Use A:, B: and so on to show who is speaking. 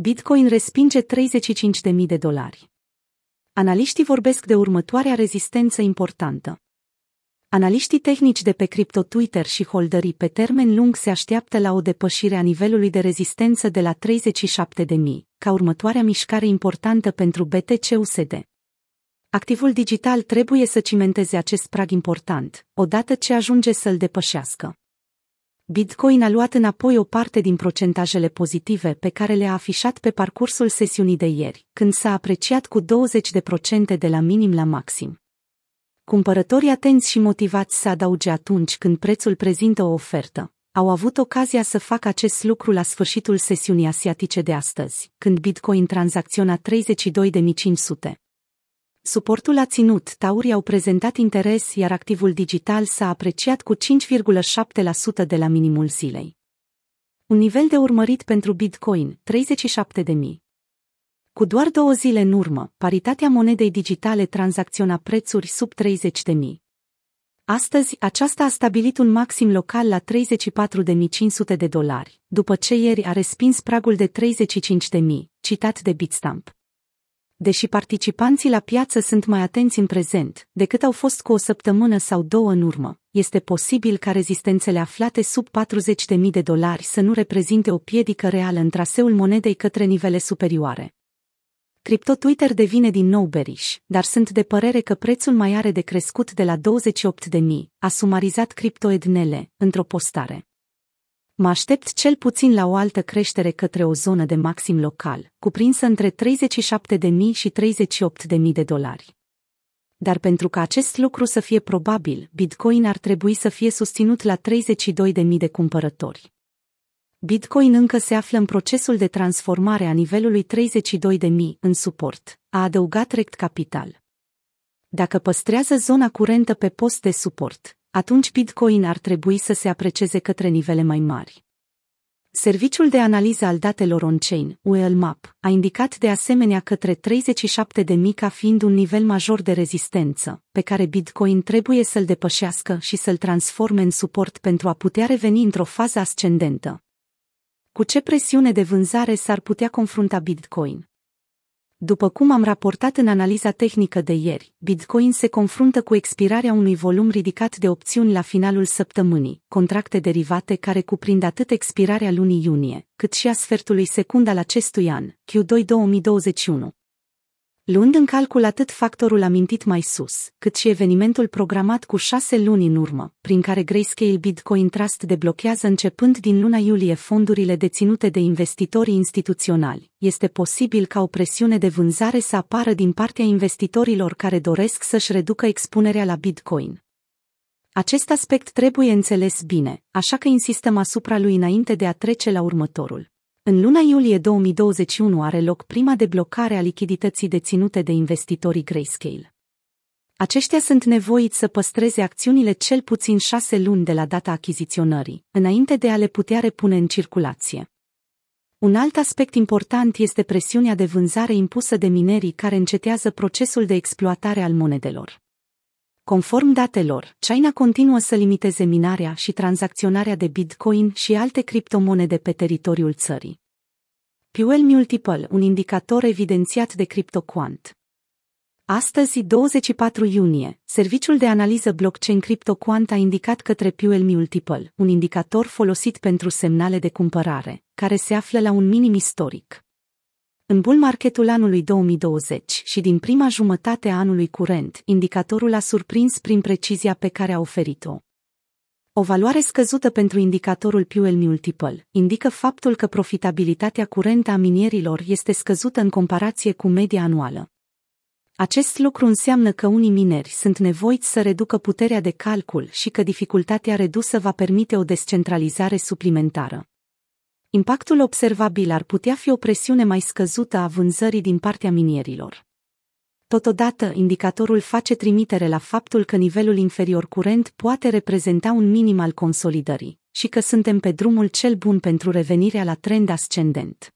A: Bitcoin respinge 35.000 de dolari. Analiștii vorbesc de următoarea rezistență importantă. Analiștii tehnici de pe Crypto Twitter și holderii pe termen lung se așteaptă la o depășire a nivelului de rezistență de la 37.000, ca următoarea mișcare importantă pentru BTC-USD. Activul digital trebuie să cimenteze acest prag important, odată ce ajunge să-l depășească. Bitcoin a luat înapoi o parte din procentajele pozitive pe care le-a afișat pe parcursul sesiunii de ieri, când s-a apreciat cu 20% de la minim la maxim. Cumpărătorii atenți și motivați să adauge atunci când prețul prezintă o ofertă, au avut ocazia să facă acest lucru la sfârșitul sesiunii asiatice de astăzi, când Bitcoin tranzacționa 32.500. Suportul a ținut, taurii au prezentat interes, iar activul digital s-a apreciat cu 5,7% de la minimul zilei. Un nivel de urmărit pentru Bitcoin, 37.000. Cu doar două zile în urmă, paritatea monedei digitale tranzacționa prețuri sub 30.000. Astăzi, aceasta a stabilit un maxim local la 34.500 de dolari, după ce ieri a respins pragul de 35.000, citat de Bitstamp deși participanții la piață sunt mai atenți în prezent decât au fost cu o săptămână sau două în urmă, este posibil ca rezistențele aflate sub 40.000 de dolari să nu reprezinte o piedică reală în traseul monedei către nivele superioare. Crypto Twitter devine din nou bearish, dar sunt de părere că prețul mai are de crescut de la 28.000, a sumarizat CryptoEdnele, într-o postare. Mă aștept cel puțin la o altă creștere către o zonă de maxim local, cuprinsă între 37.000 și 38.000 de dolari. Dar pentru ca acest lucru să fie probabil, Bitcoin ar trebui să fie susținut la 32.000 de cumpărători. Bitcoin încă se află în procesul de transformare a nivelului 32.000 în suport, a adăugat Rect Capital. Dacă păstrează zona curentă pe post de suport, atunci Bitcoin ar trebui să se aprecieze către nivele mai mari. Serviciul de analiză al datelor on-chain, ULMAP, a indicat de asemenea către 37.000 ca fiind un nivel major de rezistență, pe care Bitcoin trebuie să-l depășească și să-l transforme în suport pentru a putea reveni într-o fază ascendentă. Cu ce presiune de vânzare s-ar putea confrunta Bitcoin? După cum am raportat în analiza tehnică de ieri, Bitcoin se confruntă cu expirarea unui volum ridicat de opțiuni la finalul săptămânii, contracte derivate care cuprind atât expirarea lunii iunie, cât și a sfertului secund al acestui an, Q2 2021. Luând în calcul atât factorul amintit mai sus, cât și evenimentul programat cu șase luni în urmă, prin care Grayscale Bitcoin Trust deblochează începând din luna iulie fondurile deținute de investitorii instituționali, este posibil ca o presiune de vânzare să apară din partea investitorilor care doresc să-și reducă expunerea la Bitcoin. Acest aspect trebuie înțeles bine, așa că insistăm asupra lui înainte de a trece la următorul. În luna iulie 2021 are loc prima deblocare a lichidității deținute de investitorii Grayscale. Aceștia sunt nevoiți să păstreze acțiunile cel puțin șase luni de la data achiziționării, înainte de a le putea repune în circulație. Un alt aspect important este presiunea de vânzare impusă de minerii care încetează procesul de exploatare al monedelor. Conform datelor, China continuă să limiteze minarea și tranzacționarea de Bitcoin și alte criptomonede pe teritoriul țării. Puel Multiple, un indicator evidențiat de CryptoQuant. Astăzi, 24 iunie, serviciul de analiză blockchain CryptoQuant a indicat către Puel Multiple, un indicator folosit pentru semnale de cumpărare, care se află la un minim istoric. În bull marketul anului 2020 și din prima jumătate a anului curent, indicatorul a surprins prin precizia pe care a oferit-o. O valoare scăzută pentru indicatorul Puel Multiple indică faptul că profitabilitatea curentă a minierilor este scăzută în comparație cu media anuală. Acest lucru înseamnă că unii mineri sunt nevoiți să reducă puterea de calcul și că dificultatea redusă va permite o descentralizare suplimentară. Impactul observabil ar putea fi o presiune mai scăzută a vânzării din partea minierilor. Totodată, indicatorul face trimitere la faptul că nivelul inferior curent poate reprezenta un minim al consolidării și că suntem pe drumul cel bun pentru revenirea la trend ascendent.